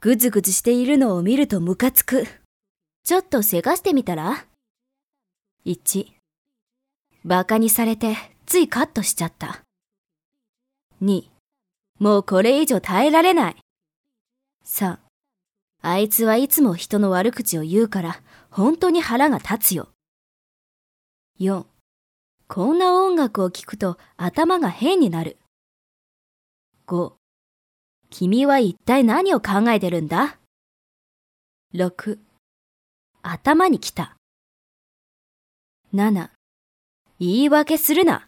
ぐずぐずしているのを見るとムカつく。ちょっとせかしてみたら ?1、バカにされてついカットしちゃった。2、もうこれ以上耐えられない。3、あいつはいつも人の悪口を言うから本当に腹が立つよ。4、こんな音楽を聴くと頭が変になる。5、君は一体何を考えてるんだ ?6、頭に来た。7、言い訳するな。